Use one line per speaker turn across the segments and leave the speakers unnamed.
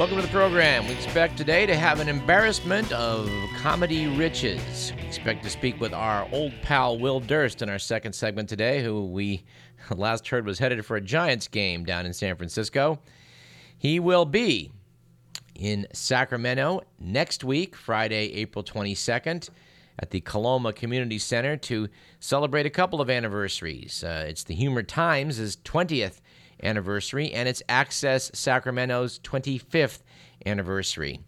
Welcome to the program. We expect today to have an embarrassment of comedy riches. We expect to speak with our old pal Will Durst in our second segment today, who we last heard was headed for a Giants game down in San Francisco. He will be in Sacramento next week, Friday, April 22nd, at the Coloma Community Center to celebrate a couple of anniversaries. Uh, it's the Humor Times' 20th anniversary, and it's Access Sacramento's 25th anniversary.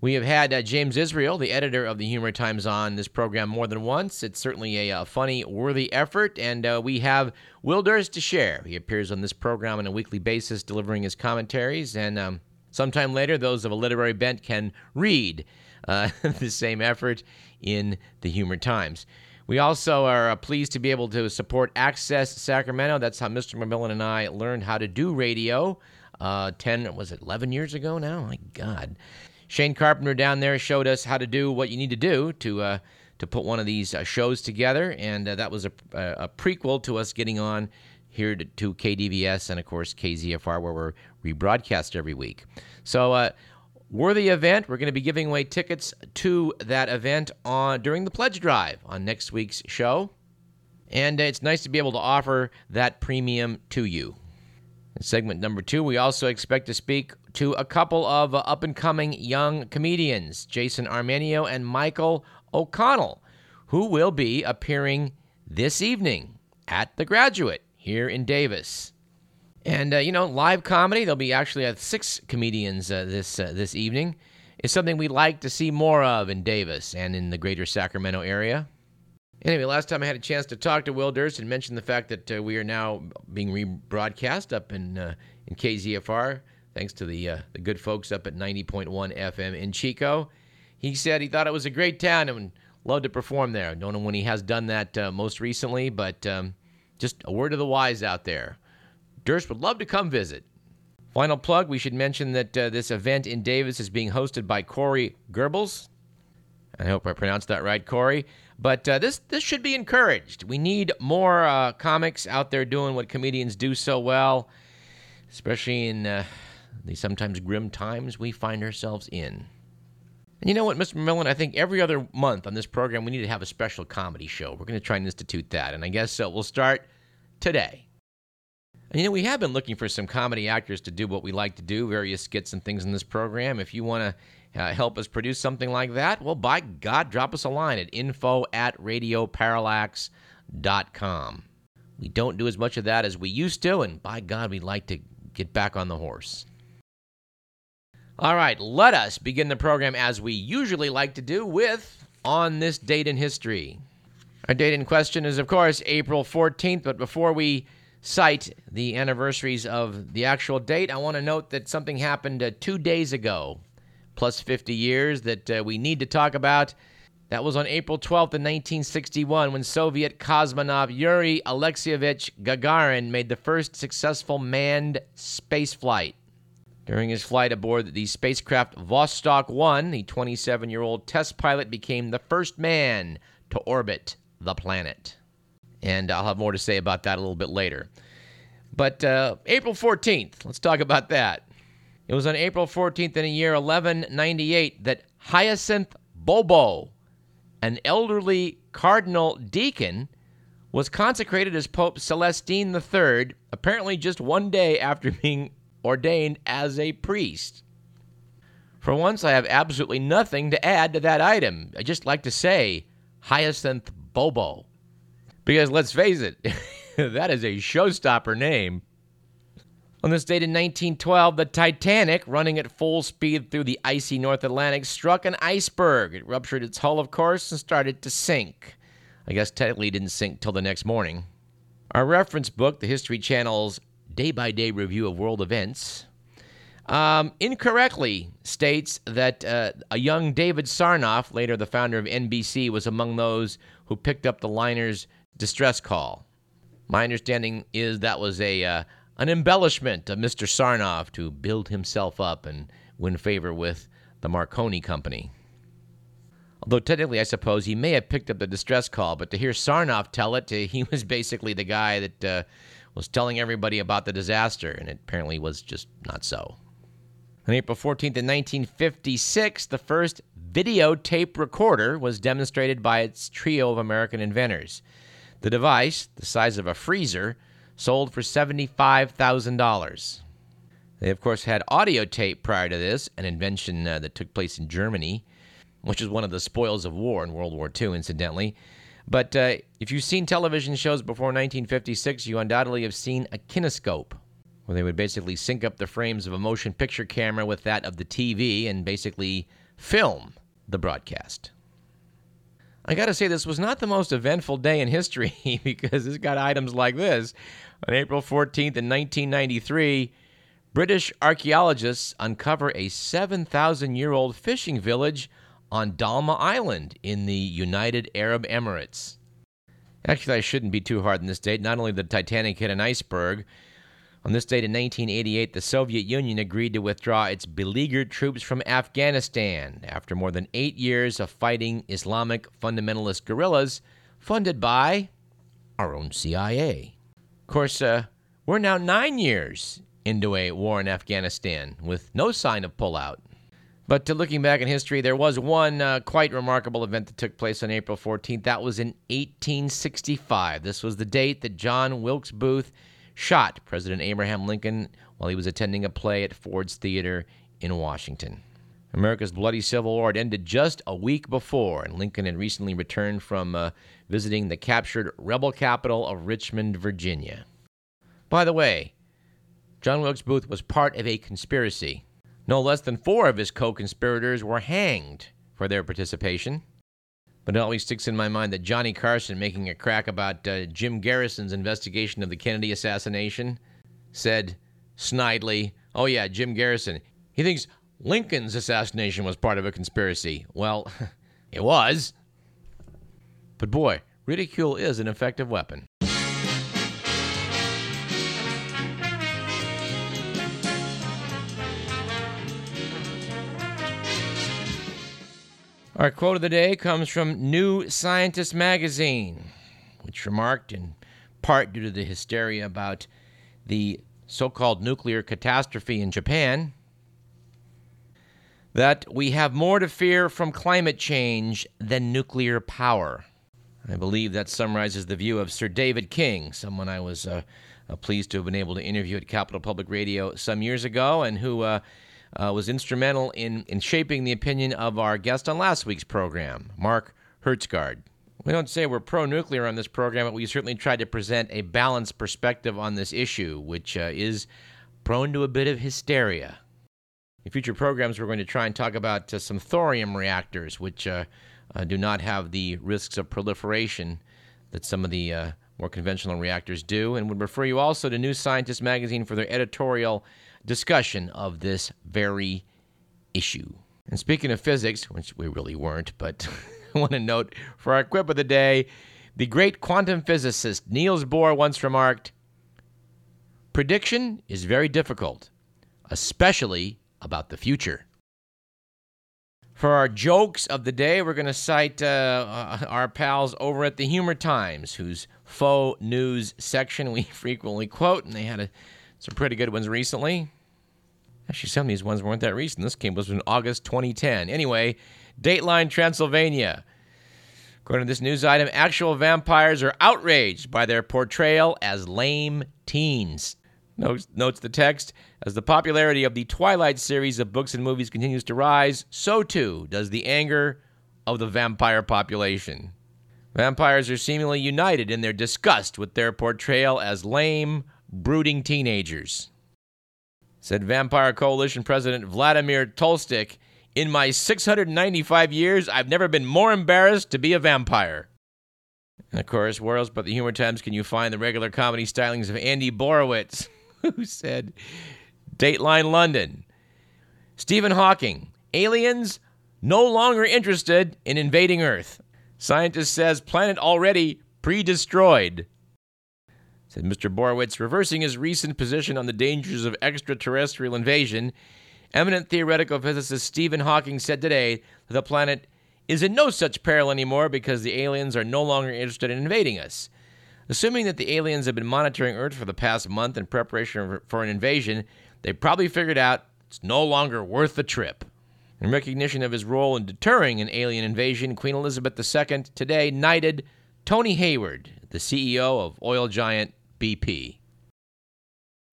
We have had uh, James Israel, the editor of the Humor Times, on this program more than once. It's certainly a, uh, funny, worthy effort, and uh, we have Will Durst to share. He appears on this program on a weekly basis, delivering his commentaries, and um, sometime later, those of a literary bent can read uh, the same effort in the Humor Times. We also are uh, pleased to be able to support Access Sacramento. That's how Mr. McMillan and I learned how to do radio. Uh, 10, was it 11 years ago now? My God. Shane Carpenter down there showed us how to do what you need to do to, uh, to put one of these uh, shows together. And uh, that was a, a, prequel to us getting on here to, to, KDVS and, of course, KZFR, where we're rebroadcast every week. So, uh, worthy event. We're going to be giving away tickets to that event on during the pledge drive on next week's show. And it's nice to be able to offer that premium to you. In segment number two, we also expect to speak to a couple of up and coming young comedians, Jason Armenio and Michael O'Connell, who will be appearing this evening at The Graduate here in Davis. And uh, you know, live comedy. There'll be actually uh, six comedians uh, this uh, this evening. Is something we'd like to see more of in Davis and in the greater Sacramento area. Anyway, last time I had a chance to talk to Will Durst and mention the fact that uh, we are now being rebroadcast up in uh, in KZFR, thanks to the the good folks up at 90.1 FM in Chico. He said he thought it was a great town and loved to perform there. Don't know when he has done that most recently, but um, just a word of the wise out there. Durst would love to come visit. Final plug we should mention that uh, this event in Davis is being hosted by Corey Goebbels. I hope I pronounced that right, Corey. But uh, this this should be encouraged. We need more uh, comics out there doing what comedians do so well, especially in uh, the sometimes grim times we find ourselves in. And you know what, Mr. Millen? I think every other month on this program we need to have a special comedy show. We're going to try and institute that, and I guess uh, we'll start today. You know, we have been looking for some comedy actors to do what we like to do, various skits and things in this program. If you want to uh, help us produce something like that, well, by God, drop us a line at info at radioparallax.com. We don't do as much of that as we used to, and by God, we'd like to get back on the horse. All right, let us begin the program as we usually like to do with On This Date in History. Our date in question is, of course, April 14th, but before we cite the anniversaries of the actual date, I want to note that something happened uh, two days ago, plus 50 years, that uh, we need to talk about. That was on April 12th, in 1961, when Soviet cosmonaut Yuri Alexeyevich Gagarin made the first successful manned spaceflight. During his flight aboard the spacecraft Vostok 1, the 27 year old test pilot became the first man to orbit the planet and I'll have more to say about that a little bit later. But uh, April 14th, let's talk about that. It was on April 14th in the year 1198 that Hyacinth Bobo, an elderly cardinal deacon, was consecrated as Pope Celestine III, apparently just one day after being ordained as a priest. For once, I have absolutely nothing to add to that item. I just like to say Hyacinth Bobo. Because let's face it, that is a showstopper name. On this date in 1912, the Titanic, running at full speed through the icy North Atlantic, struck an iceberg. It ruptured its hull, of course, and started to sink. I guess technically didn't sink till the next morning. Our reference book, the History Channel's day by day review of world events, um, incorrectly states that uh, a young David Sarnoff, later the founder of NBC, was among those who picked up the liner's distress call. My understanding is that was a, uh, an embellishment of Mr. Sarnoff to build himself up and win favor with the Marconi Company. Although technically, I suppose he may have picked up the distress call, but to hear Sarnoff tell it, he was basically the guy that uh, was telling everybody about the disaster, and it apparently was just not so. On April 14th, in 1956, the first videotape recorder was demonstrated by its trio of American inventors. The device, the size of a freezer, sold for $75,000. They, of course, had audio tape prior to this, an invention uh, that took place in Germany, which was one of the spoils of war in World War II, incidentally. But uh, if you've seen television shows before 1956, you undoubtedly have seen a kinescope, where they would basically sync up the frames of a motion picture camera with that of the TV and basically film the broadcast. I got to say, this was not the most eventful day in history because it's got items like this. On April 14th, in 1993, British archaeologists uncover a 7,000 year old fishing village on Dalma Island in the United Arab Emirates. Actually, I shouldn't be too hard on this date. Not only did the Titanic hit an iceberg, on this date in 1988, the Soviet Union agreed to withdraw its beleaguered troops from Afghanistan after more than eight years of fighting Islamic fundamentalist guerrillas funded by our own CIA. Of course, uh, we're now nine years into a war in Afghanistan with no sign of pullout. But uh, looking back in history, there was one uh, quite remarkable event that took place on April 14th. That was in 1865. This was the date that John Wilkes Booth shot President Abraham Lincoln while he was attending a play at Ford's Theater in Washington. America's bloody Civil War had ended just a week before, and Lincoln had recently returned from uh, visiting the captured rebel capital of Richmond, Virginia. By the way, John Wilkes Booth was part of a conspiracy. No less than four of his co conspirators were hanged for their participation. But it always sticks in my mind that Johnny Carson, making a crack about uh, Jim Garrison's investigation of the Kennedy assassination, said snidely, Oh, yeah, Jim Garrison. He thinks Lincoln's assassination was part of a conspiracy. Well, it was. But boy, ridicule is an effective weapon. Our quote of the day comes from New Scientist magazine, which remarked, in part due to the hysteria about the so called nuclear catastrophe in Japan, that we have more to fear from climate change than nuclear power. I believe that summarizes the view of Sir David King, someone I was uh, uh, pleased to have been able to interview at Capital Public Radio some years ago, and who uh, uh, was instrumental in, in shaping the opinion of our guest on last week's program, Mark Hertsgaard. We don't say we're pro nuclear on this program, but we certainly tried to present a balanced perspective on this issue, which uh, is prone to a bit of hysteria. In future programs, we're going to try and talk about uh, some thorium reactors, which uh, uh, do not have the risks of proliferation that some of the uh, more conventional reactors do, and would refer you also to New Scientist magazine for their editorial discussion of this very issue. And speaking of physics, which we really weren't, but I want to note for our quip of the day, the great quantum physicist Niels Bohr once remarked Prediction is very difficult, especially about the future. For our jokes of the day, we're going to cite uh, our pals over at the Humor Times, whose faux news section we frequently quote, and they had a, some pretty good ones recently. Actually, some of these ones weren't that recent. This came was in August 2010. Anyway, Dateline Transylvania. According to this news item, actual vampires are outraged by their portrayal as lame teens. Notes, notes the text As the popularity of the Twilight series of books and movies continues to rise, so too does the anger of the vampire population. Vampires are seemingly united in their disgust with their portrayal as lame, brooding teenagers said Vampire Coalition President Vladimir Tolstik. In my 695 years, I've never been more embarrassed to be a vampire. And of course, where else but the Humor Times can you find the regular comedy stylings of Andy Borowitz, who said, Dateline London. Stephen Hawking, aliens no longer interested in invading Earth. Scientist says planet already pre destroyed. Said Mr. Borowitz, reversing his recent position on the dangers of extraterrestrial invasion. Eminent theoretical physicist Stephen Hawking said today that the planet is in no such peril anymore because the aliens are no longer interested in invading us. Assuming that the aliens have been monitoring Earth for the past month in preparation for an invasion, they probably figured out it's no longer worth the trip. In recognition of his role in deterring an alien invasion, Queen Elizabeth II today knighted Tony Hayward, the CEO of oil giant BP.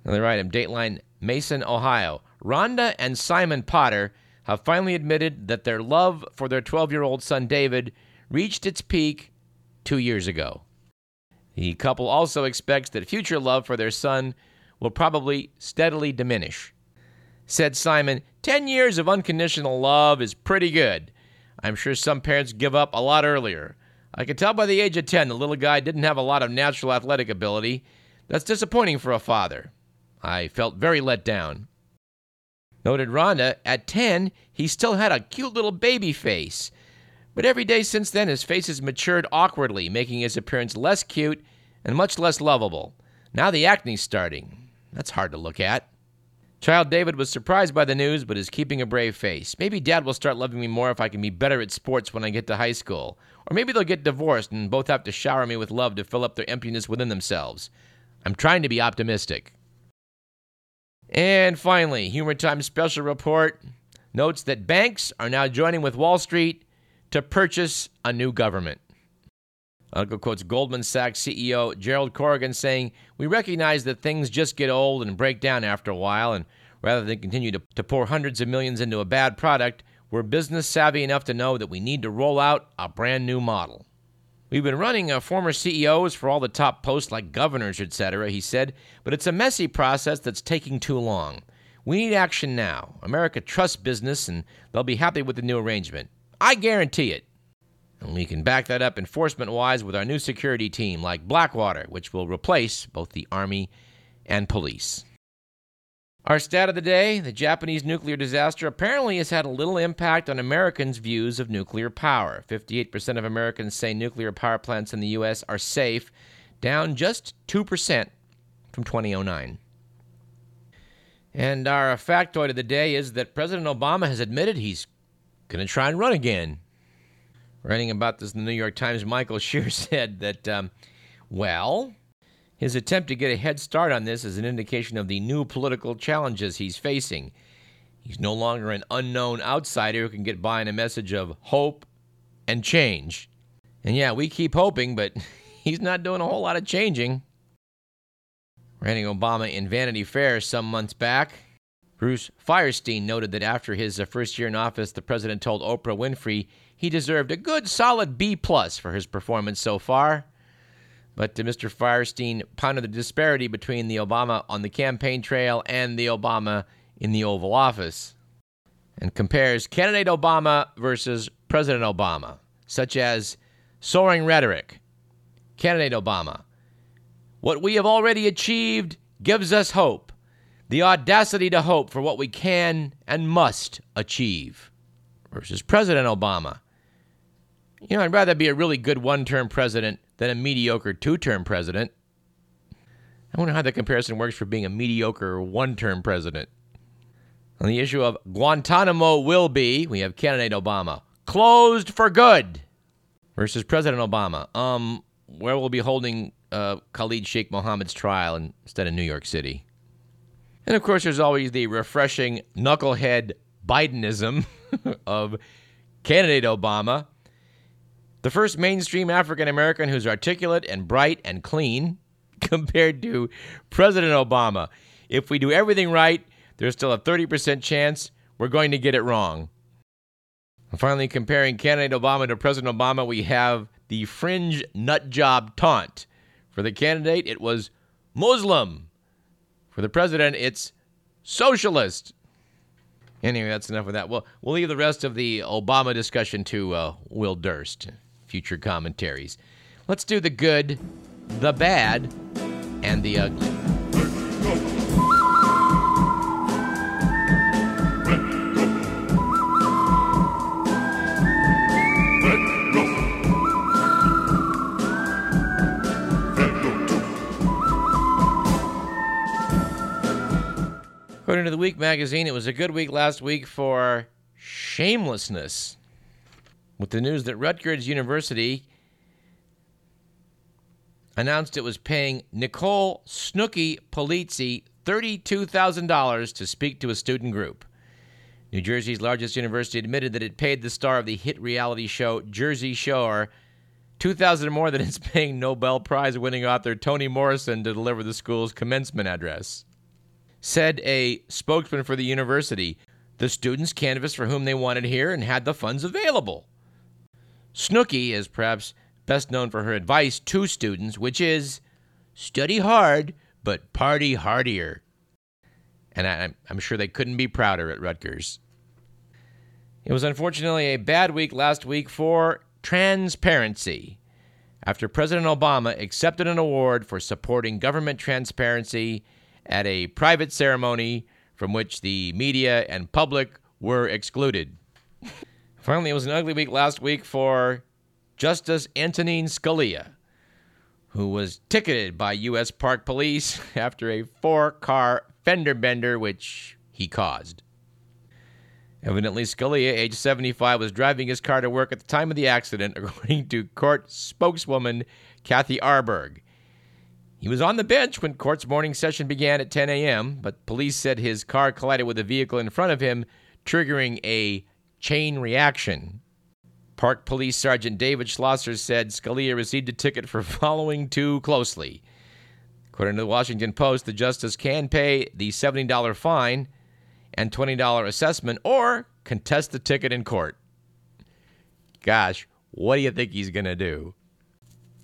Another item Dateline Mason, Ohio. Rhonda and Simon Potter have finally admitted that their love for their 12 year old son David reached its peak two years ago. The couple also expects that future love for their son will probably steadily diminish. Said Simon, 10 years of unconditional love is pretty good. I'm sure some parents give up a lot earlier. I could tell by the age of 10 the little guy didn't have a lot of natural athletic ability. That's disappointing for a father. I felt very let down. Noted Rhonda, at 10, he still had a cute little baby face. But every day since then, his face has matured awkwardly, making his appearance less cute and much less lovable. Now the acne's starting. That's hard to look at. Child David was surprised by the news, but is keeping a brave face. Maybe dad will start loving me more if I can be better at sports when I get to high school. Or maybe they'll get divorced and both have to shower me with love to fill up their emptiness within themselves. I'm trying to be optimistic. And finally, Humor Time special report notes that banks are now joining with Wall Street to purchase a new government. Article quotes Goldman Sachs CEO Gerald Corrigan saying, We recognize that things just get old and break down after a while, and rather than continue to, to pour hundreds of millions into a bad product, we're business savvy enough to know that we need to roll out a brand new model. We've been running uh, former CEOs for all the top posts like governors, etc., he said, but it's a messy process that's taking too long. We need action now. America trusts business, and they'll be happy with the new arrangement. I guarantee it. And we can back that up enforcement wise with our new security team like Blackwater, which will replace both the Army and police. Our stat of the day the Japanese nuclear disaster apparently has had a little impact on Americans' views of nuclear power. 58% of Americans say nuclear power plants in the U.S. are safe, down just 2% from 2009. And our factoid of the day is that President Obama has admitted he's going to try and run again. Writing about this in the New York Times, Michael Shear said that, um, well, his attempt to get a head start on this is an indication of the new political challenges he's facing. He's no longer an unknown outsider who can get by on a message of hope and change. And yeah, we keep hoping, but he's not doing a whole lot of changing. Ranting Obama in Vanity Fair some months back, Bruce Feirstein noted that after his uh, first year in office, the president told Oprah Winfrey he deserved a good solid B plus for his performance so far. But Mr. Feirstein pointed the disparity between the Obama on the campaign trail and the Obama in the Oval Office and compares candidate Obama versus President Obama, such as soaring rhetoric. Candidate Obama. What we have already achieved gives us hope, the audacity to hope for what we can and must achieve. Versus President Obama. You know, I'd rather be a really good one term president than a mediocre two term president. I wonder how that comparison works for being a mediocre one term president. On the issue of Guantanamo will be, we have candidate Obama, closed for good versus President Obama. Um, where we'll be holding uh, Khalid Sheikh Mohammed's trial instead of New York City. And of course, there's always the refreshing knucklehead Bidenism of candidate Obama, the first mainstream African American who's articulate and bright and clean compared to President Obama. If we do everything right, there's still a 30% chance we're going to get it wrong. And finally, comparing candidate Obama to President Obama, we have the fringe nut job taunt. For the candidate, it was Muslim. For the president, it's socialist. Anyway, that's enough of that. Well, we'll leave the rest of the Obama discussion to uh, Will Durst future commentaries. Let's do the good, the bad, and the ugly. According to the Week magazine, it was a good week last week for shamelessness. With the news that Rutgers University announced it was paying Nicole Snooki Polizzi $32,000 to speak to a student group. New Jersey's largest university admitted that it paid the star of the hit reality show Jersey Shore 2000 more than it's paying Nobel Prize winning author Toni Morrison to deliver the school's commencement address. Said a spokesman for the university, the students canvassed for whom they wanted here and had the funds available. Snooki is perhaps best known for her advice to students, which is study hard, but party hardier. And I, am sure they couldn't be prouder at Rutgers. It was unfortunately a bad week last week for transparency after President Obama accepted an award for supporting government transparency at a private ceremony from which the media and public were excluded. Finally, it was an ugly week last week for Justice Antonin Scalia, who was ticketed by U.S. Park Police after a four car fender bender which he caused. Evidently, Scalia, age 75, was driving his car to work at the time of the accident, according to court spokeswoman Kathy Arberg. He was on the bench when court's morning session began at 10 a.m., but police said his car collided with a vehicle in front of him, triggering a chain reaction. Park Police Sergeant David Schlosser said Scalia received a ticket for following too closely. According to the Washington Post, the justice can pay the $70 fine and $20 assessment or contest the ticket in court. Gosh, what do you think he's going to do?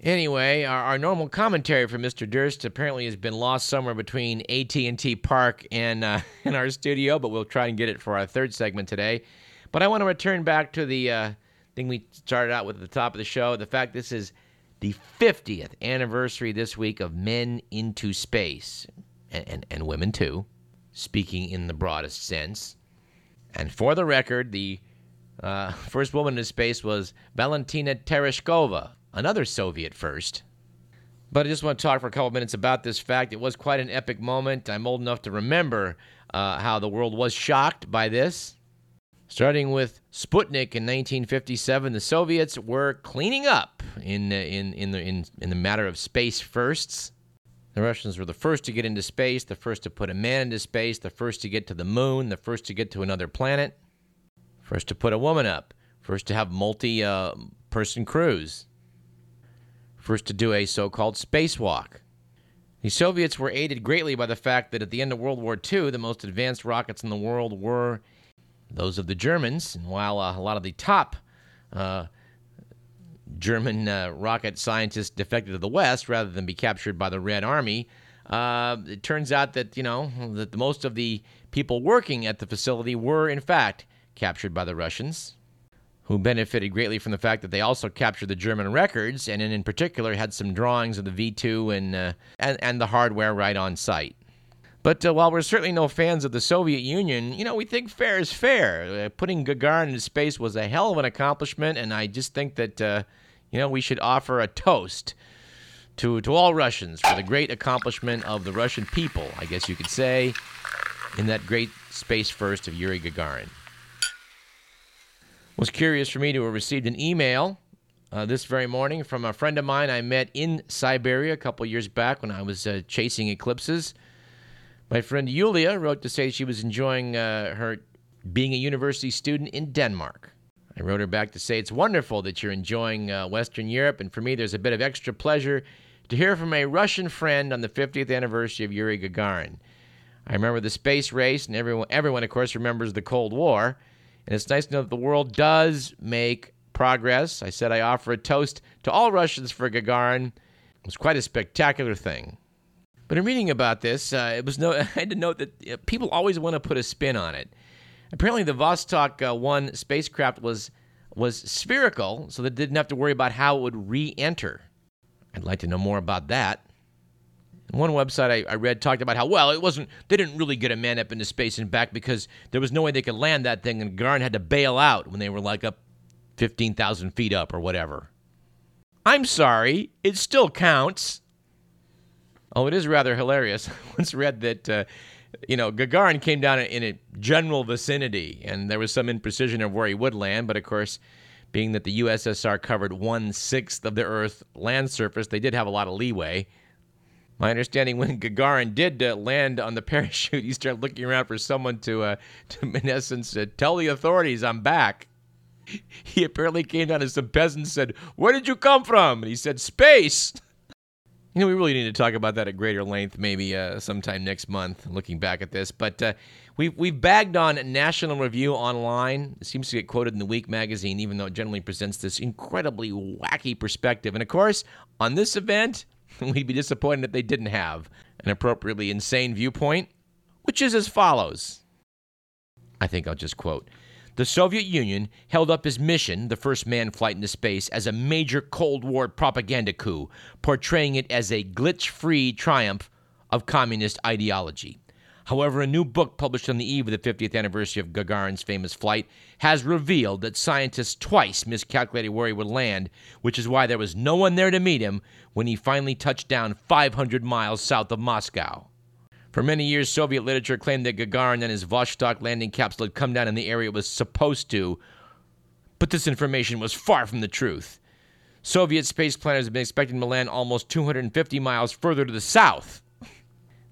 Anyway, our, our, normal commentary from Mr. Durst apparently has been lost somewhere between AT&T Park and uh, in our studio, but we'll try and get it for our third segment today. But I want to return back to the uh, thing we started out with at the top of the show, the fact this is the 50th anniversary this week of Men into Space, and, and, and women too speaking in the broadest sense. And for the record, the uh, first woman in space was Valentina Tereshkova, another Soviet first. But I just want to talk for a couple minutes about this fact. It was quite an epic moment. I'm old enough to remember uh, how the world was shocked by this. Starting with Sputnik in 1957, the Soviets were cleaning up in, in, in, the, in, in the matter of space firsts. The Russians were the first to get into space, the first to put a man into space, the first to get to the moon, the first to get to another planet, first to put a woman up, first to have multi uh, person crews, first to do a so called spacewalk. The Soviets were aided greatly by the fact that at the end of World War II, the most advanced rockets in the world were those of the Germans. And while uh, a lot of the top uh, German uh, rocket scientists defected to the West rather than be captured by the Red Army. Uh, it turns out that you know that most of the people working at the facility were in fact captured by the Russians, who benefited greatly from the fact that they also captured the German records and in particular had some drawings of the V2 and uh, and, and the hardware right on site. But uh, while we're certainly no fans of the Soviet Union, you know, we think fair is fair. Uh, putting Gagarin into space was a hell of an accomplishment, and I just think that uh, you know, we should offer a toast to, to all Russians for the great accomplishment of the Russian people, I guess you could say, in that great space first of Yuri Gagarin. It was curious for me to have received an email uh, this very morning from a friend of mine I met in Siberia a couple years back when I was uh, chasing eclipses. My friend Yulia wrote to say she was enjoying uh, her being a university student in Denmark. I wrote her back to say it's wonderful that you're enjoying uh, Western Europe, and for me, there's a bit of extra pleasure to hear from a Russian friend on the 50th anniversary of Yuri Gagarin. I remember the space race, and everyone, everyone, of course, remembers the Cold War. And it's nice to know that the world does make progress. I said I offer a toast to all Russians for Gagarin. It was quite a spectacular thing. But in reading about this, uh, it was no, I had to note that uh, people always want to put a spin on it. Apparently, the Vostok uh, 1 spacecraft was, was spherical, so they didn't have to worry about how it would re enter. I'd like to know more about that. One website I, I, read talked about how, well, it wasn't, they didn't really get a man up into space and back because there was no way they could land that thing, and Gagarin had to bail out when they were like up 15,000 feet up or whatever. I'm sorry, it still counts. Oh, it is rather hilarious. I once read that uh, you know, Gagarin came down in a general vicinity, and there was some imprecision of where he would land. But of course, being that the USSR covered one sixth of the Earth's land surface, they did have a lot of leeway. My understanding, when Gagarin did uh, land on the parachute, he started looking around for someone to, uh, to in essence, uh, tell the authorities I'm back. He apparently came down as some peasants said, "Where did you come from?" And he said, "Space." You know, we really need to talk about that at greater length, maybe uh, sometime next month. Looking back at this, but uh, we've we've bagged on National Review Online. It seems to get quoted in the Week magazine, even though it generally presents this incredibly wacky perspective. And of course, on this event, we'd be disappointed if they didn't have an appropriately insane viewpoint, which is as follows. I think I'll just quote. The Soviet Union held up his mission, the first manned flight into space, as a major Cold War propaganda coup, portraying it as a glitch free triumph of communist ideology. However, a new book published on the eve of the 50th anniversary of Gagarin's famous flight has revealed that scientists twice miscalculated where he would land, which is why there was no one there to meet him when he finally touched down 500 miles south of Moscow. For many years, Soviet literature claimed that Gagarin and his Vostok landing capsule had come down in the area it was supposed to, but this information was far from the truth. Soviet space planners had been expecting to land almost 250 miles further to the south.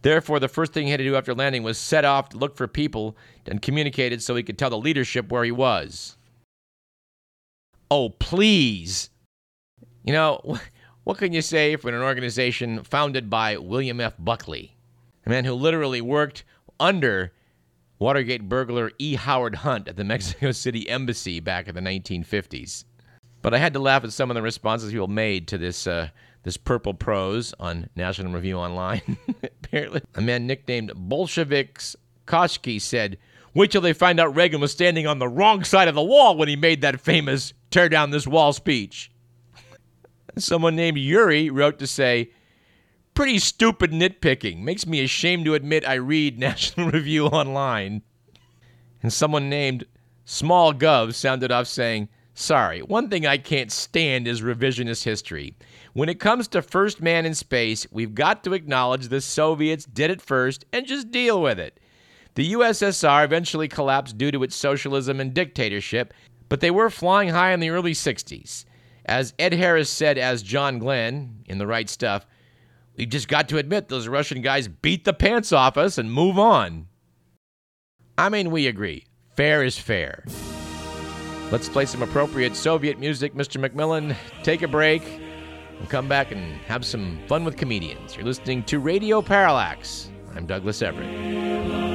Therefore, the first thing he had to do after landing was set off to look for people and communicated so he could tell the leadership where he was. Oh, please. You know, what can you say for an organization founded by William F. Buckley, a man who literally worked under Watergate burglar E. Howard Hunt at the Mexico City Embassy back in the 1950s? But I had to laugh at some of the responses people made to this uh, this purple prose on National Review Online. Apparently, a man nicknamed Bolsheviks Koshki said, Wait till they find out Reagan was standing on the wrong side of the wall when he made that famous tear down this wall speech. Someone named Yuri wrote to say, Pretty stupid nitpicking. Makes me ashamed to admit I read National Review Online. And someone named Small Gov sounded off saying, Sorry, one thing I can't stand is revisionist history. When it comes to first man in space, we've got to acknowledge the Soviets did it first and just deal with it. The USSR eventually collapsed due to its socialism and dictatorship, but they were flying high in the early 60s. As Ed Harris said as John Glenn in The Right Stuff, we've just got to admit those Russian guys beat the pants off us and move on. I mean, we agree. Fair is fair. Let's play some appropriate Soviet music, Mr. McMillan. Take a break. We'll come back and have some fun with comedians. You're listening to Radio Parallax. I'm Douglas Everett.